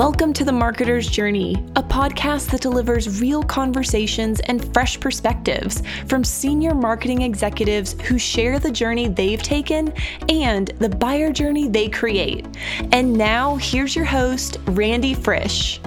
Welcome to The Marketer's Journey, a podcast that delivers real conversations and fresh perspectives from senior marketing executives who share the journey they've taken and the buyer journey they create. And now, here's your host, Randy Frisch.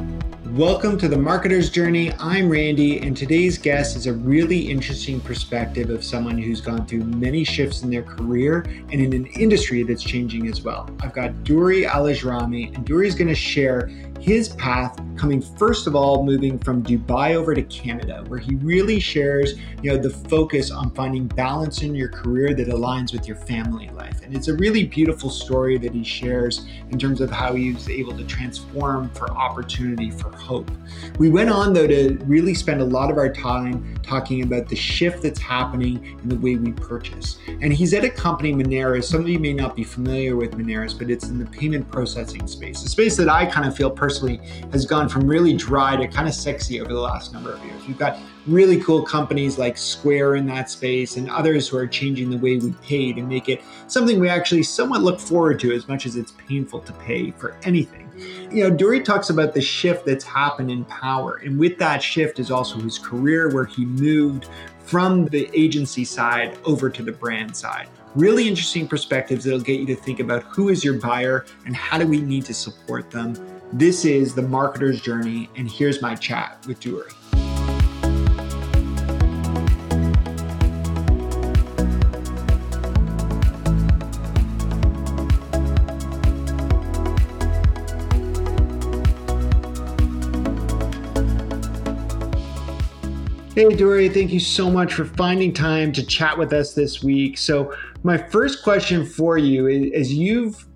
Welcome to the Marketer's Journey. I'm Randy, and today's guest is a really interesting perspective of someone who's gone through many shifts in their career and in an industry that's changing as well. I've got Duri Alajrami, and Duri is going to share his path coming first of all moving from Dubai over to Canada where he really shares you know the focus on finding balance in your career that aligns with your family life. And it's a really beautiful story that he shares in terms of how he was able to transform for opportunity for hope. We went on though to really spend a lot of our time talking about the shift that's happening in the way we purchase and he's at a company Moneris. some of you may not be familiar with Moneris but it's in the payment processing space a space that I kind of feel personally has gone from really dry to kind of sexy over the last number of years. We've got really cool companies like Square in that space and others who are changing the way we pay to make it something we actually somewhat look forward to as much as it's painful to pay for anything. You know, Duri talks about the shift that's happened in power. And with that shift is also his career where he moved from the agency side over to the brand side. Really interesting perspectives that'll get you to think about who is your buyer and how do we need to support them this is the marketer's journey, and here's my chat with Duri. Hey, Duri, thank you so much for finding time to chat with us this week. So, my first question for you is you've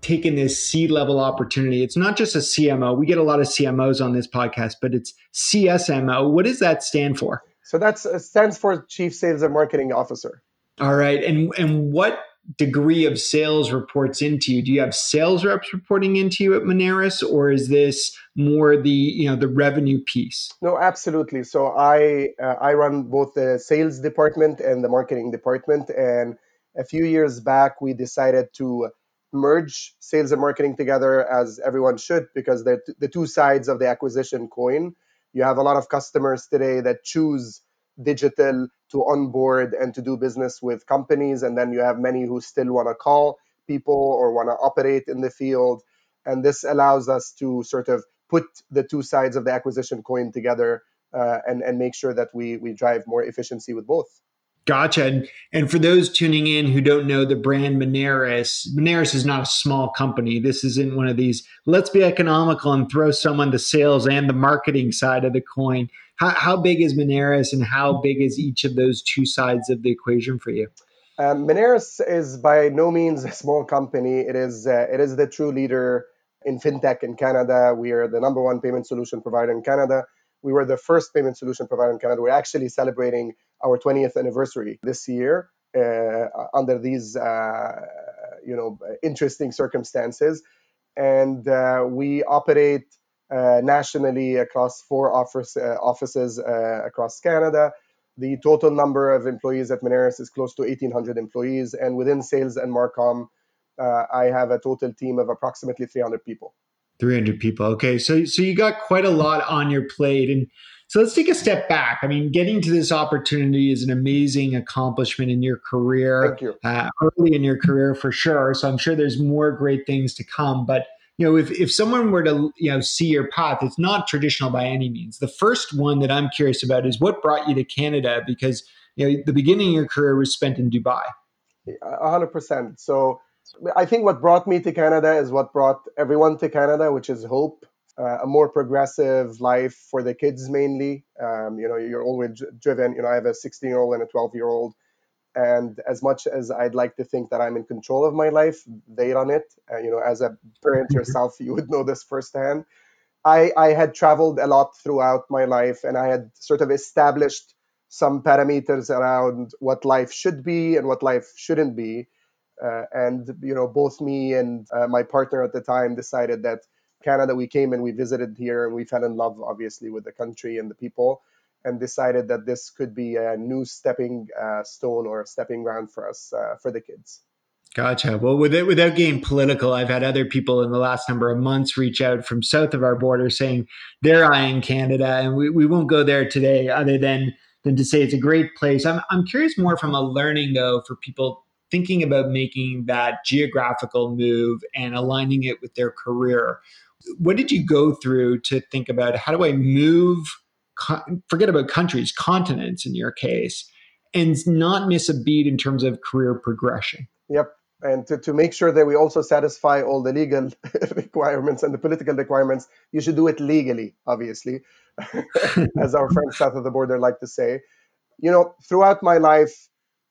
taken this C level opportunity. It's not just a CMO. We get a lot of CMOs on this podcast, but it's CSMO. What does that stand for? So that uh, stands for Chief Sales and Marketing Officer. All right. And and what degree of sales reports into you? Do you have sales reps reporting into you at Moneris, or is this more the you know the revenue piece? No, absolutely. So I uh, I run both the sales department and the marketing department, and a few years back we decided to merge sales and marketing together as everyone should because they're t- the two sides of the acquisition coin. You have a lot of customers today that choose digital to onboard and to do business with companies, and then you have many who still want to call people or want to operate in the field. And this allows us to sort of put the two sides of the acquisition coin together uh, and, and make sure that we, we drive more efficiency with both. Gotcha. And, and for those tuning in who don't know the brand Moneris, Moneris is not a small company. This isn't one of these, let's be economical and throw someone the sales and the marketing side of the coin. How, how big is Moneris and how big is each of those two sides of the equation for you? Um, Moneris is by no means a small company. It is, uh, it is the true leader in fintech in Canada. We are the number one payment solution provider in Canada. We were the first payment solution provider in Canada. We're actually celebrating our 20th anniversary this year uh, under these, uh, you know, interesting circumstances. And uh, we operate uh, nationally across four office, uh, offices uh, across Canada. The total number of employees at Moneris is close to 1,800 employees. And within sales and Marcom, I have a total team of approximately 300 people. 300 people. Okay, so so you got quite a lot on your plate, and so let's take a step back. I mean, getting to this opportunity is an amazing accomplishment in your career. Thank you. Uh, early in your career, for sure. So I'm sure there's more great things to come. But you know, if if someone were to you know see your path, it's not traditional by any means. The first one that I'm curious about is what brought you to Canada, because you know the beginning of your career was spent in Dubai. hundred percent. So I think what brought me to Canada is what brought everyone to Canada, which is hope, uh, a more progressive life for the kids mainly. Um, you know, you're always driven. You know, I have a 16 year old and a 12 year old. And as much as I'd like to think that I'm in control of my life, they run it. Uh, you know, as a parent yourself, you would know this firsthand. I, I had traveled a lot throughout my life and I had sort of established some parameters around what life should be and what life shouldn't be. Uh, and you know, both me and uh, my partner at the time decided that Canada, we came and we visited here, and we fell in love, obviously, with the country and the people, and decided that this could be a new stepping uh, stone or a stepping ground for us uh, for the kids. Gotcha. Well, without, without getting political, I've had other people in the last number of months reach out from south of our border saying they're eyeing Canada, and we, we won't go there today other than than to say it's a great place. I'm, I'm curious more from a learning, though, for people thinking about making that geographical move and aligning it with their career. What did you go through to think about how do I move, forget about countries, continents in your case, and not miss a beat in terms of career progression? Yep and to, to make sure that we also satisfy all the legal requirements and the political requirements, you should do it legally, obviously, as our friends south of the border like to say. You know, throughout my life,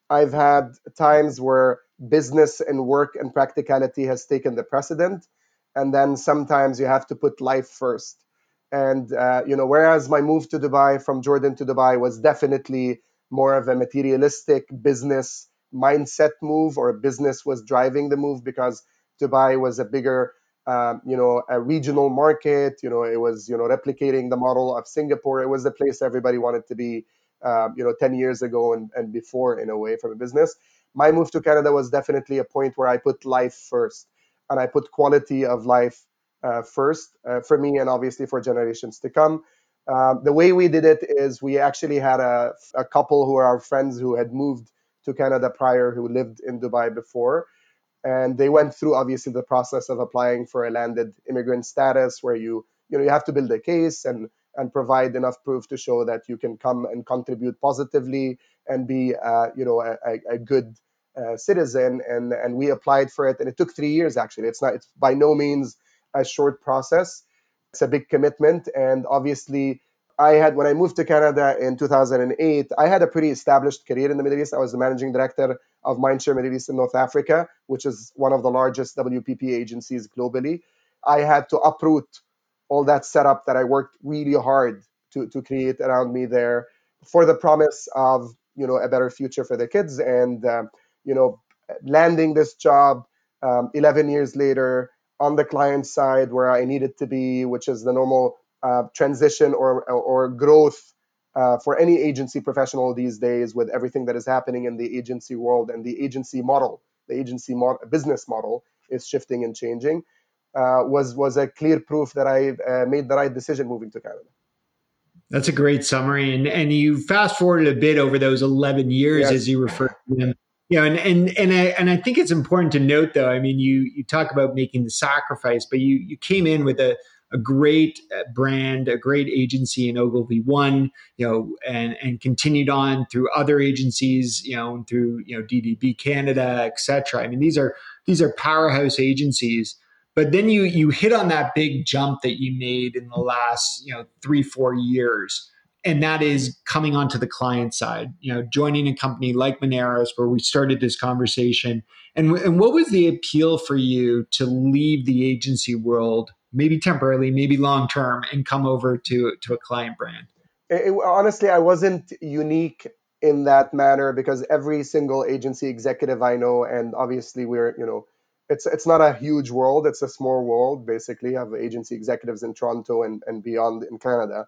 I've had times where business and work and practicality has taken the precedent, and then sometimes you have to put life first. And uh, you know, whereas my move to Dubai from Jordan to Dubai was definitely more of a materialistic business mindset move or business was driving the move because Dubai was a bigger, um, you know, a regional market. You know, it was, you know, replicating the model of Singapore. It was the place everybody wanted to be, um, you know, 10 years ago and, and before in a way from a business. My move to Canada was definitely a point where I put life first and I put quality of life uh, first uh, for me and obviously for generations to come. Um, the way we did it is we actually had a, a couple who are our friends who had moved to Canada prior who lived in Dubai before. And they went through obviously the process of applying for a landed immigrant status where you you know you have to build a case and and provide enough proof to show that you can come and contribute positively and be uh, you know a, a good uh, citizen and and we applied for it and it took three years actually it's not it's by no means a short process it's a big commitment and obviously I had when I moved to Canada in 2008, I had a pretty established career in the Middle East. I was the managing director of Mindshare Middle East in North Africa, which is one of the largest WPP agencies globally. I had to uproot all that setup that I worked really hard to, to create around me there for the promise of you know a better future for the kids and uh, you know landing this job um, 11 years later on the client side where I needed to be, which is the normal uh, transition or or growth uh, for any agency professional these days with everything that is happening in the agency world and the agency model, the agency mo- business model is shifting and changing. Uh, was was a clear proof that I uh, made the right decision moving to Canada. That's a great summary, and and you fast forwarded a bit over those eleven years yes. as you refer to them. You know, and and and I and I think it's important to note, though. I mean, you you talk about making the sacrifice, but you you came in with a a great uh, brand, a great agency in Ogilvy One, you know, and and continued on through other agencies, you know, through you know DDB Canada, etc. I mean, these are these are powerhouse agencies. But then you you hit on that big jump that you made in the last you know three four years, and that is coming onto the client side. You know, joining a company like Moneris, where we started this conversation. And, and what was the appeal for you to leave the agency world maybe temporarily, maybe long term, and come over to to a client brand? It, it, honestly, I wasn't unique in that manner because every single agency executive I know, and obviously we're you know, it's it's not a huge world; it's a small world. Basically, I have agency executives in Toronto and and beyond in Canada,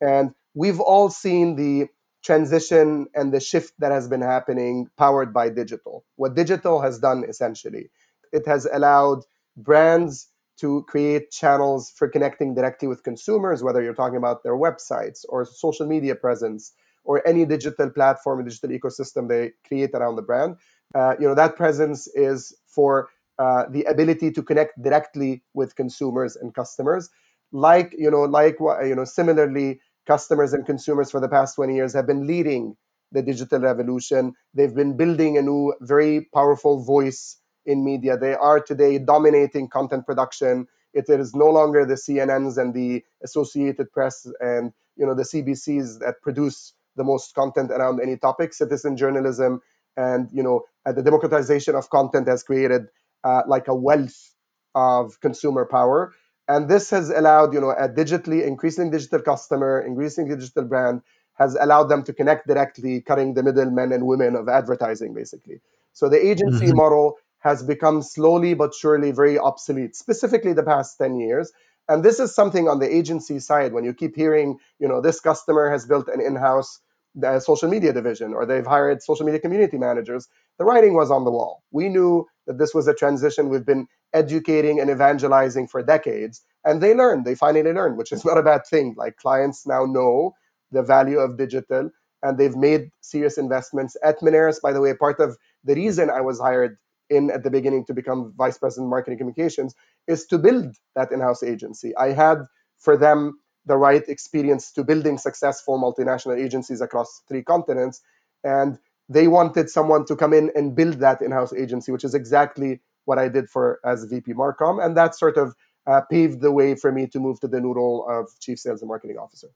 and we've all seen the transition and the shift that has been happening powered by digital. What digital has done essentially, it has allowed brands to create channels for connecting directly with consumers, whether you're talking about their websites or social media presence or any digital platform or digital ecosystem they create around the brand. Uh, you know that presence is for uh, the ability to connect directly with consumers and customers. Like you know, like you know, similarly, customers and consumers for the past 20 years have been leading the digital revolution. They've been building a new, very powerful voice in media. They are today dominating content production. It is no longer the CNNs and the Associated Press and you know the CBCs that produce the most content around any topic. Citizen journalism and you know uh, the democratization of content has created uh, like a wealth of consumer power. And this has allowed you know a digitally increasing digital customer, increasing digital brand has allowed them to connect directly, cutting the middlemen and women of advertising, basically. So the agency mm-hmm. model has become slowly but surely very obsolete, specifically the past 10 years. And this is something on the agency side when you keep hearing, you know, this customer has built an in-house the social media division or they've hired social media community managers. The writing was on the wall. We knew that this was a transition we've been educating and evangelizing for decades. And they learned, they finally learned, which is not a bad thing. Like clients now know the value of digital and they've made serious investments. At Moneris, by the way, part of the reason I was hired in at the beginning to become vice president of marketing communications is to build that in-house agency. I had for them the right experience to building successful multinational agencies across three continents and they wanted someone to come in and build that in-house agency which is exactly what I did for as VP Marcom and that sort of uh, paved the way for me to move to the new role of chief sales and marketing officer.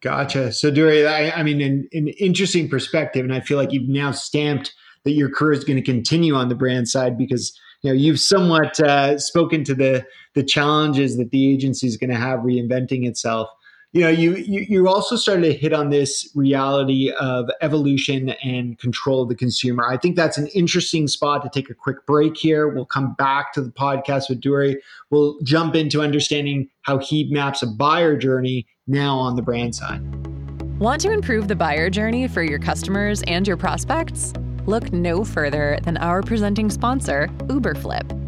Gotcha. So, Duri, I, I mean, an, an interesting perspective, and I feel like you've now stamped that your career is going to continue on the brand side because you know you've somewhat uh, spoken to the the challenges that the agency is going to have reinventing itself you know you, you you also started to hit on this reality of evolution and control of the consumer i think that's an interesting spot to take a quick break here we'll come back to the podcast with Duri. we'll jump into understanding how he maps a buyer journey now on the brand side want to improve the buyer journey for your customers and your prospects look no further than our presenting sponsor, Uberflip.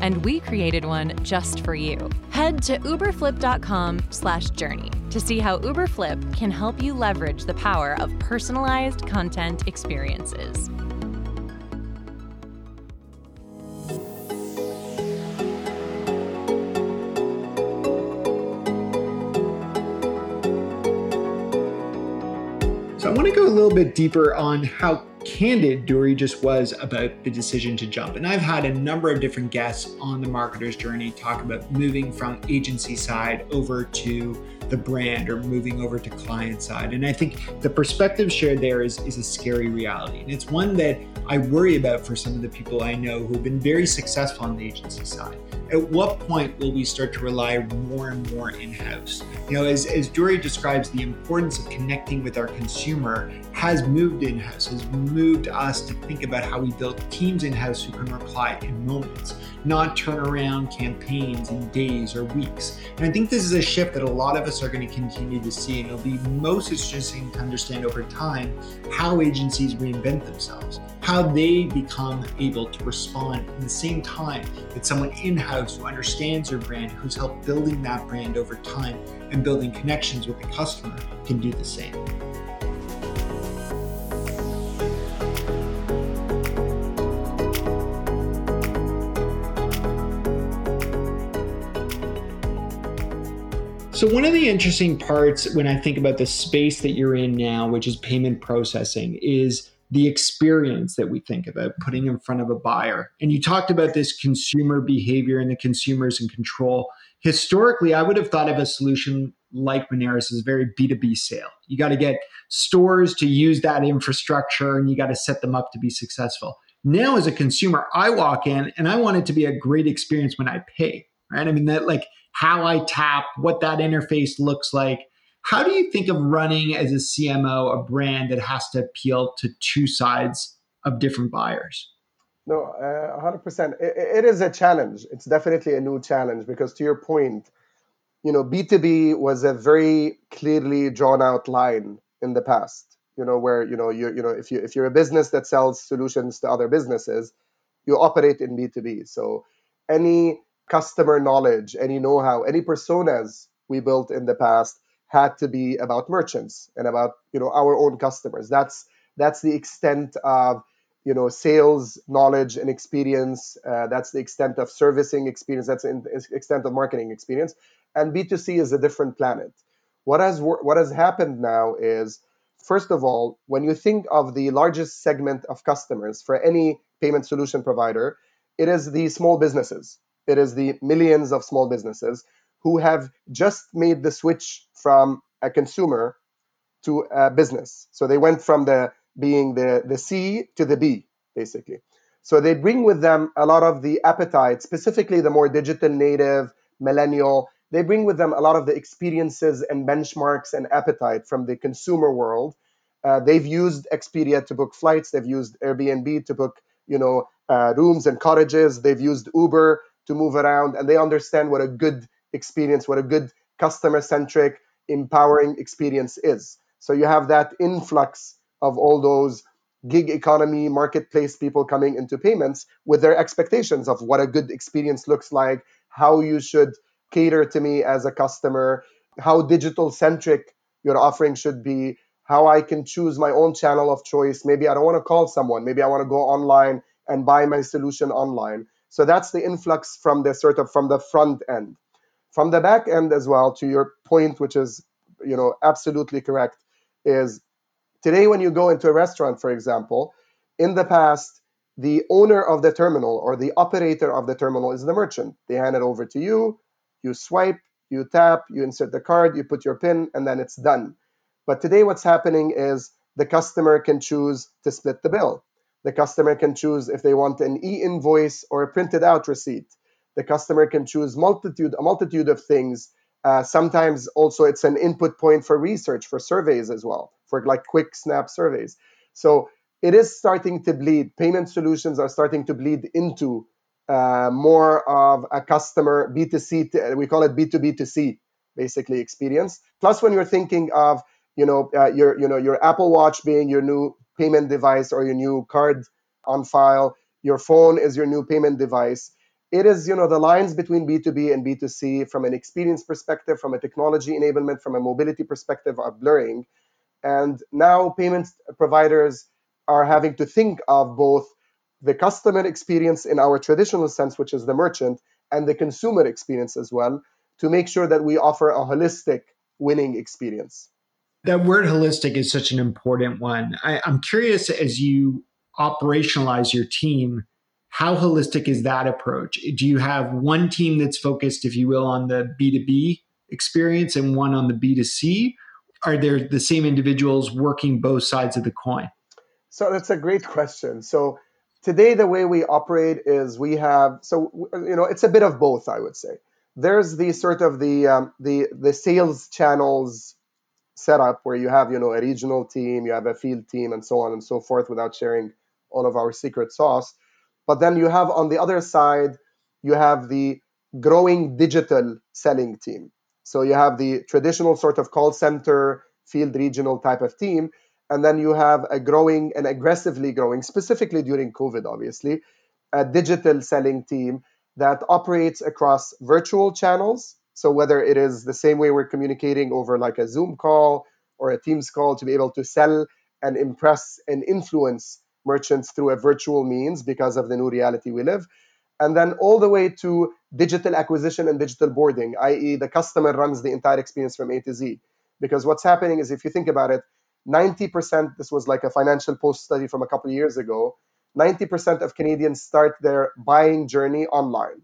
and we created one just for you. Head to uberflip.com/journey to see how Uberflip can help you leverage the power of personalized content experiences. So I want to go a little bit deeper on how candid Duri just was about the decision to jump. And I've had a number of different guests on the marketer's journey talk about moving from agency side over to the brand or moving over to client side. And I think the perspective shared there is, is a scary reality. And it's one that I worry about for some of the people I know who have been very successful on the agency side at what point will we start to rely more and more in-house? You know as, as Duri describes the importance of connecting with our consumer has moved in-house has moved us to think about how we build teams in-house who can reply in moments not turn around campaigns in days or weeks. And i think this is a shift that a lot of us are going to continue to see and it'll be most interesting to understand over time how agencies reinvent themselves how they become able to respond in the same time that someone in-house who understands your brand, who's helped building that brand over time and building connections with the customer can do the same. So, one of the interesting parts when I think about the space that you're in now, which is payment processing, is the experience that we think about putting in front of a buyer. And you talked about this consumer behavior and the consumers in control. Historically, I would have thought of a solution like Moneris as a very B2B sale. You got to get stores to use that infrastructure and you got to set them up to be successful. Now, as a consumer, I walk in and I want it to be a great experience when I pay, right? I mean, that like how I tap, what that interface looks like how do you think of running as a CMO a brand that has to appeal to two sides of different buyers? No, uh, 100%. It, it is a challenge. It's definitely a new challenge because, to your point, you know, B2B was a very clearly drawn out line in the past. You know, where you know you you know if you if you're a business that sells solutions to other businesses, you operate in B2B. So any customer knowledge, any know-how, any personas we built in the past had to be about merchants and about you know our own customers. That's that's the extent of you know sales knowledge and experience. Uh, that's the extent of servicing experience. That's the extent of marketing experience. And B2C is a different planet. What has what has happened now is first of all, when you think of the largest segment of customers for any payment solution provider, it is the small businesses. It is the millions of small businesses who have just made the switch from a consumer to a business. So they went from the being the, the C to the B, basically. So they bring with them a lot of the appetite, specifically the more digital native, millennial. They bring with them a lot of the experiences and benchmarks and appetite from the consumer world. Uh, they've used Expedia to book flights. They've used Airbnb to book, you know, uh, rooms and cottages. They've used Uber to move around, and they understand what a good experience, what a good customer-centric, empowering experience is. So you have that influx of all those gig economy marketplace people coming into payments with their expectations of what a good experience looks like, how you should cater to me as a customer, how digital centric your offering should be, how I can choose my own channel of choice. Maybe I don't want to call someone, maybe I want to go online and buy my solution online. So that's the influx from the sort of from the front end. From the back end as well, to your point, which is you know absolutely correct, is today when you go into a restaurant, for example, in the past, the owner of the terminal or the operator of the terminal is the merchant. They hand it over to you, you swipe, you tap, you insert the card, you put your PIN, and then it's done. But today, what's happening is the customer can choose to split the bill. The customer can choose if they want an e-invoice or a printed out receipt. The customer can choose multitude a multitude of things. Uh, sometimes also it's an input point for research for surveys as well, for like quick snap surveys. So it is starting to bleed. Payment solutions are starting to bleed into uh, more of a customer B2C. We call it B2B2C basically experience. Plus, when you're thinking of you know uh, your you know your Apple Watch being your new payment device or your new card on file. Your phone is your new payment device. It is, you know, the lines between B2B and B2C from an experience perspective, from a technology enablement, from a mobility perspective are blurring. And now payment providers are having to think of both the customer experience in our traditional sense, which is the merchant, and the consumer experience as well, to make sure that we offer a holistic winning experience that word holistic is such an important one. I, I'm curious as you operationalize your team, how holistic is that approach? Do you have one team that's focused, if you will, on the B2B experience and one on the B2C? Are there the same individuals working both sides of the coin? So that's a great question. So today the way we operate is we have so you know it's a bit of both I would say. There's the sort of the um, the the sales channels setup where you have you know a regional team you have a field team and so on and so forth without sharing all of our secret sauce but then you have on the other side you have the growing digital selling team. So you have the traditional sort of call center field regional type of team and then you have a growing and aggressively growing specifically during covid obviously a digital selling team that operates across virtual channels. So whether it is the same way we're communicating over like a Zoom call or a Teams call to be able to sell and impress and influence merchants through a virtual means because of the new reality we live. And then all the way to digital acquisition and digital boarding, i.e., the customer runs the entire experience from A to Z. Because what's happening is if you think about it, 90%, this was like a financial post study from a couple of years ago, 90% of Canadians start their buying journey online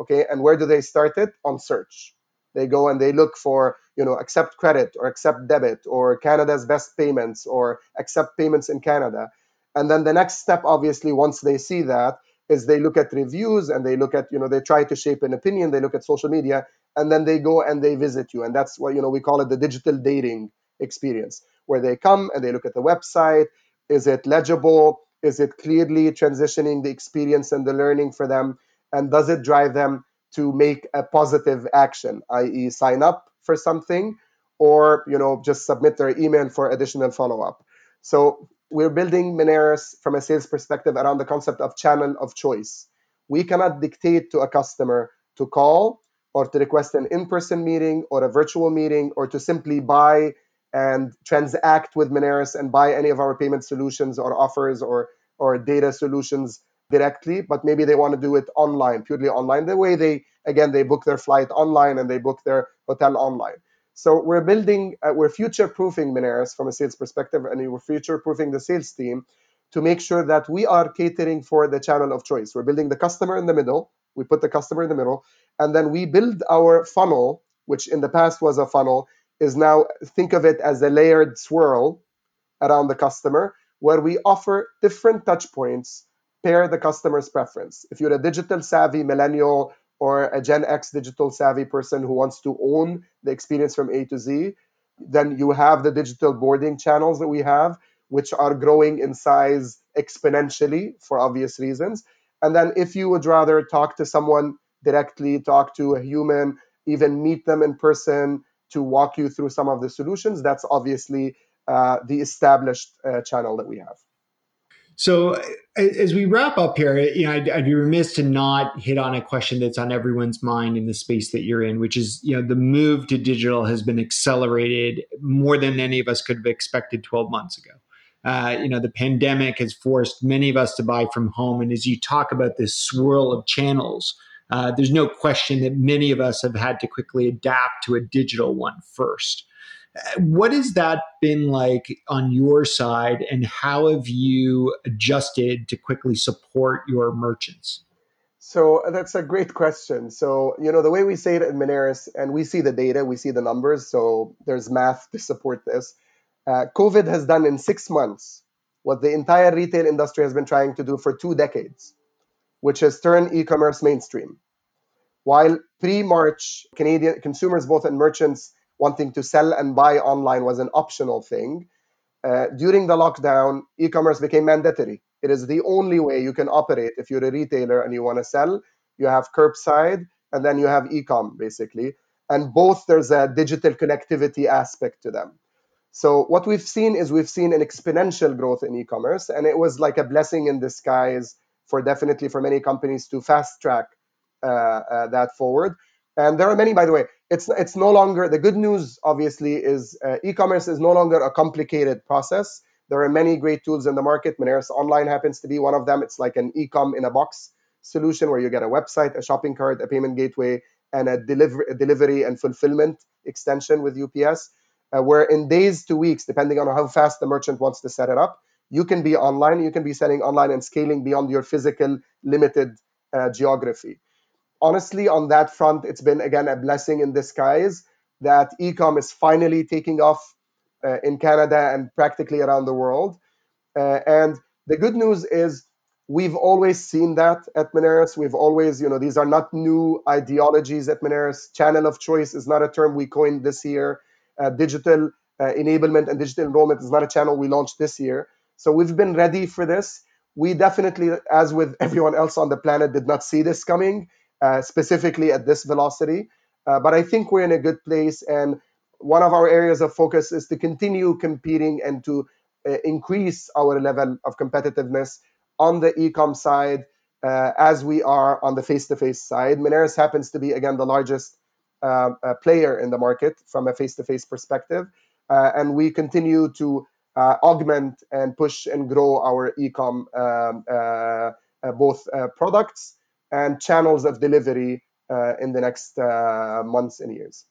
okay and where do they start it on search they go and they look for you know accept credit or accept debit or canada's best payments or accept payments in canada and then the next step obviously once they see that is they look at reviews and they look at you know they try to shape an opinion they look at social media and then they go and they visit you. And that's what you know we call it the digital dating experience where they come and they look at the website. Is it legible? Is it clearly transitioning the experience and the learning for them? And does it drive them to make a positive action i.e sign up for something or you know just submit their email for additional follow-up? So we're building Moneris from a sales perspective around the concept of channel of choice we cannot dictate to a customer to call or to request an in-person meeting or a virtual meeting or to simply buy and transact with Moneris and buy any of our payment solutions or offers or or data solutions directly, but maybe they want to do it online, purely online. The way they, again, they book their flight online and they book their hotel online. So we're building, uh, we're future proofing Moneris from a sales perspective, and we're future proofing the sales team to make sure that we are catering for the channel of choice. We're building the customer in the middle. We put the customer in the middle, and then we build our funnel, which in the past was a funnel, is now think of it as a layered swirl around the customer, where we offer different touch points pair the customer's preference. If you're a digital savvy millennial or a Gen X digital savvy person who wants to own the experience from A to Z, then you have the digital boarding channels that we have, which are growing in size exponentially for obvious reasons. And then if you would rather talk to someone directly, talk to a human, even meet them in person to walk you through some of the solutions, that's obviously uh, the established uh, channel that we have. So, as we wrap up here, you know, I'd, I'd, be remiss to not hit on a question that's on everyone's mind in the space that you're in, which is, you know, the move to digital has been accelerated more than any of us could have expected 12 months ago. Uh, you know, the pandemic has forced many of us to buy from home, and as you talk about this swirl of channels, uh, there's no question that many of us have had to quickly adapt to a digital one first. What has that been like on your side, and how have you adjusted to quickly support your merchants? So that's a great question. So, you know, the way we say it at Moneris, and we see the data, we see the numbers, so there's math to support this. Uh, COVID has done in six months what the entire retail industry has been trying to do for two decades, which has turned e commerce mainstream. While pre March, Canadian consumers, both and merchants, wanting to sell and buy online was an optional thing. Uh, during the lockdown, e commerce became mandatory. It is the only way you can operate if you're a retailer and you want to sell. You have curbside and then you have e com, basically. And both there's a digital connectivity aspect to them. So, what we've seen is we've seen an exponential growth in e commerce, and it was like a blessing in disguise for definitely for many companies to fast track uh, uh, that forward. And there are many, by the way, it's it's no longer the good news. Obviously, is uh, e-commerce is no longer a complicated process. There are many great tools in the market. Moneris Online happens to be one of them. It's like an e-com in a box solution where you get a website, a shopping cart, a payment gateway, and a, deliver, a delivery and fulfillment extension with UPS. Uh, where in days to weeks, depending on how fast the merchant wants to set it up, you can be online. You can be selling online and scaling beyond your physical limited uh, geography honestly, on that front, it's been again a blessing in disguise that ecom is finally taking off uh, in Canada and practically around the world. Uh, and the good news is we've always seen that at Moneris. We've always, you know, these are not new ideologies at Moneris. Channel of choice is not a term we coined this year. Uh, digital uh, enablement and digital enrollment is not a channel we launched this year. So we've been ready for this. We definitely, as with everyone else on the planet, did not see this coming. Uh, specifically at this velocity. Uh, but I think we're in a good place. And one of our areas of focus is to continue competing and to uh, increase our level of competitiveness on the ecom side uh, as we are on the face-to-face side. Moneris happens to be again the largest uh, player in the market from a face-to-face perspective, and we continue to augment and push and grow our ecom um, both products and channels of delivery uh, in the next uh, months and years.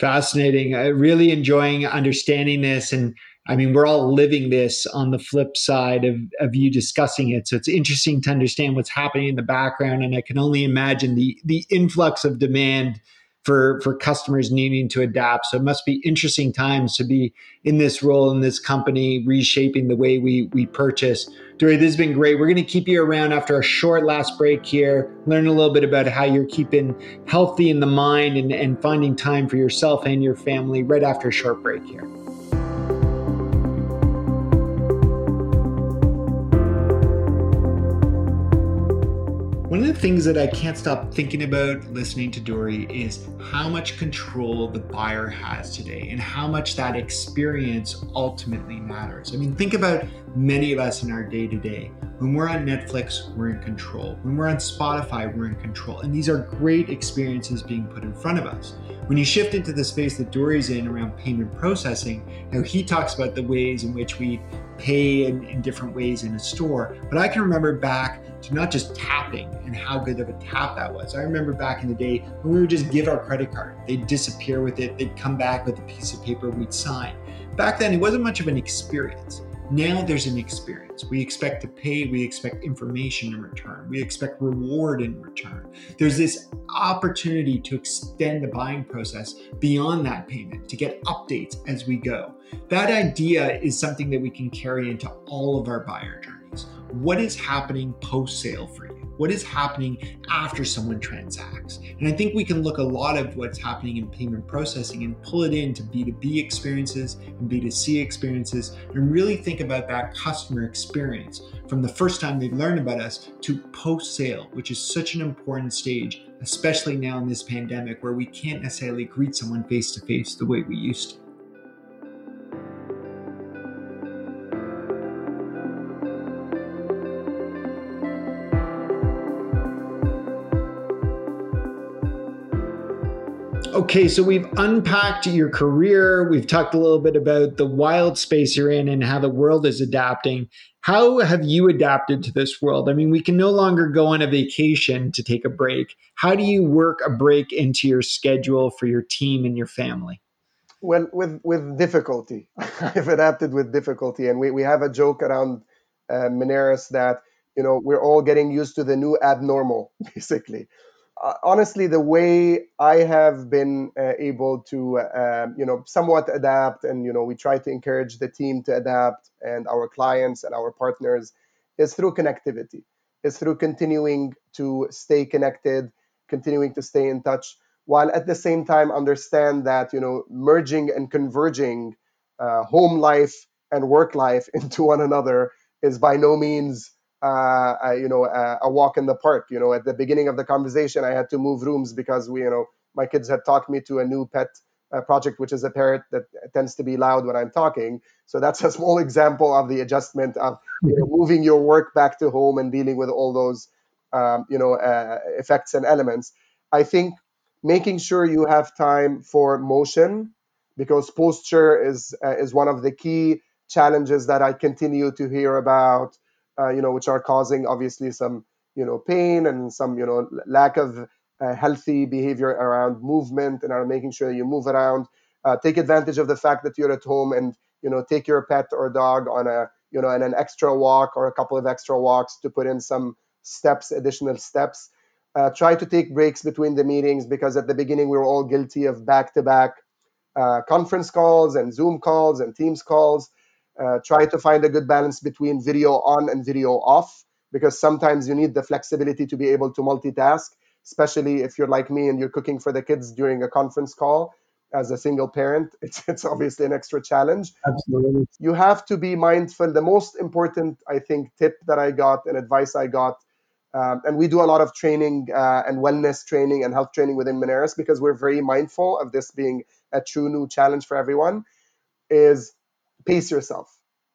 Fascinating. I really enjoying understanding this. And I mean, we're all living this on the flip side of, of you discussing it. So it's interesting to understand what's happening in the background. And I can only imagine the, the influx of demand for for customers needing to adapt. So it must be interesting times to be in this role in this company, reshaping the way we we purchase. Duri, this has been great. We're going to keep you around after a short last break here, learn a little bit about how you're keeping healthy in the mind and, and finding time for yourself and your family right after a short break here. One of the things that I can't stop thinking about listening to Duri is how much control the buyer has today and how much that experience ultimately matters. I mean, think about many of us in our day to day. When we're on Netflix, we're in control. When we're on Spotify, we're in control. And these are great experiences being put in front of us. When you shift into the space that Duri's in around payment processing, know, he talks about the ways in which we pay in, in different ways in a store. But I can remember back to not just tapping and how good of a tap that was. I remember back in the day when we would just give our credit card, they'd disappear with it, they'd come back with a piece of paper we'd sign. Back then, it wasn't much of an experience. Now there's an experience. We expect to pay, we expect information in return, we expect reward in return. There's this opportunity to extend the buying process beyond that payment, to get updates as we go. That idea is something that we can carry into all of our buyer journeys. What is happening post sale for you? What is happening after someone transacts? And I think we can look a lot of what's happening in payment processing and pull it into B2B experiences and B2C experiences and really think about that customer experience from the first time they've learned about us to post sale, which is such an important stage, especially now in this pandemic where we can't necessarily greet someone face to face the way we used to. Okay, so we've unpacked your career. We've talked a little bit about the wild space you're in and how the world is adapting. How have you adapted to this world? I mean, we can no longer go on a vacation to take a break. How do you work a break into your schedule for your team and your family? Well, with with difficulty. I've adapted with difficulty, and we, we have a joke around uh, that you know we're all getting used to the new abnormal, basically honestly, the way I have been uh, able to, uh, you know, somewhat adapt, and you know, we try to encourage the team to adapt, and our clients and our partners, is through connectivity. Is through continuing to stay connected, continuing to stay in touch, while at the same time understand that you know, merging and converging uh, home life and work life into one another is by no means uh, you know, uh, a walk in the park. You know, at the beginning of the conversation, I had to move rooms because we, you know, my kids had talked me to a new pet uh, project, which is a parrot that tends to be loud when I'm talking. So that's a small example of the adjustment of you know, moving your work back to home and dealing with all those, um, you know, uh, effects and elements. I think making sure you have time for motion because posture is is one of the key challenges that I continue to hear about uh, you know, which are causing obviously some, you know, pain and some, you know, lack of uh, healthy behavior around movement and are making sure you move around. Uh, take advantage of the fact that you're at home and you know take your pet or dog on a you know an, an extra walk or a couple of extra walks to put in some steps, additional steps. Uh, try to take breaks between the meetings because at the beginning we were all guilty of back-to-back uh, conference calls and Zoom calls and Teams calls. Uh, try to find a good balance between video on and video off because sometimes you need the flexibility to be able to multitask, especially if you're like me and you're cooking for the kids during a conference call as a single parent. It's, it's obviously an extra challenge. Absolutely. You have to be mindful. The most important, I think, tip that I got and advice I got, um, and we do a lot of training uh, and wellness training and health training within Moneris because we're very mindful of this being a true new challenge for everyone, is pace yourself.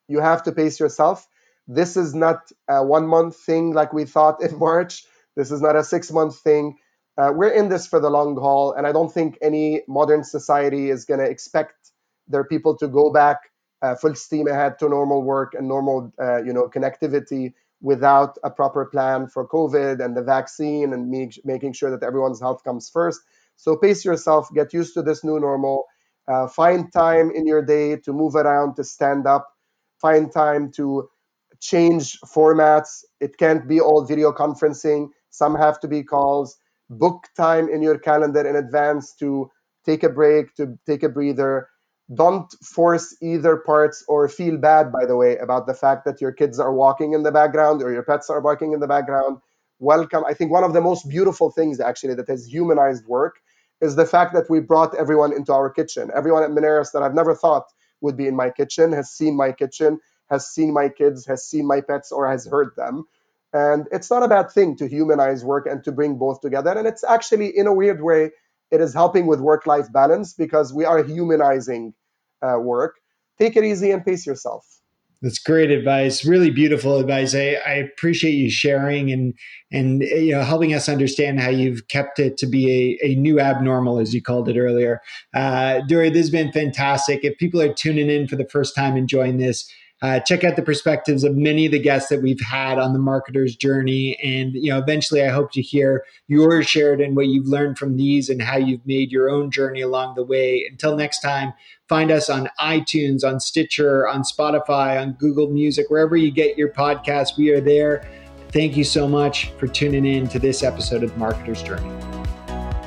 You have to pace yourself. This is not a one month thing like we thought in March. This is not a six month thing. Uh, we're in this for the long haul, and I don't think any modern society is going to expect their people to go back uh, full steam ahead to normal work and normal, uh, you know, connectivity without a proper plan for COVID and the vaccine and make, making sure that everyone's health comes first. So pace yourself, get used to this new normal, uh, find time in your day to move around, to stand up. Find time to change formats. It can't be all video conferencing. Some have to be calls. Book time in your calendar in advance to take a break, to take a breather. Don't force either parts or feel bad, by the way, about the fact that your kids are walking in the background or your pets are barking in the background. Welcome. I think one of the most beautiful things, actually, that has humanized work is the fact that we brought everyone into our kitchen. Everyone at Moneris that I've never thought would be in my kitchen has seen my kitchen, has seen my kids, has seen my pets, or has heard them. And it's not a bad thing to humanize work and to bring both together. And it's actually, in a weird way, it is helping with work life balance because we are humanizing uh, work. Take it easy and pace yourself. That's great advice. Really beautiful advice. I, I, appreciate you sharing and and you know helping us understand how you've kept it to be a, a new abnormal, as you called it earlier. Uh, Duri, this has been fantastic. If people are tuning in for the first time enjoying this, uh, check out the perspectives of many of the guests that we've had on the marketer's journey. And, you know, eventually I hope to hear yours shared and what you've learned from these and how you've made your own journey along the way. Until next time, find us on iTunes, on Stitcher, on Spotify, on Google Music, wherever you get your podcast. We are there. Thank you so much for tuning in to this episode of Marketer's Journey.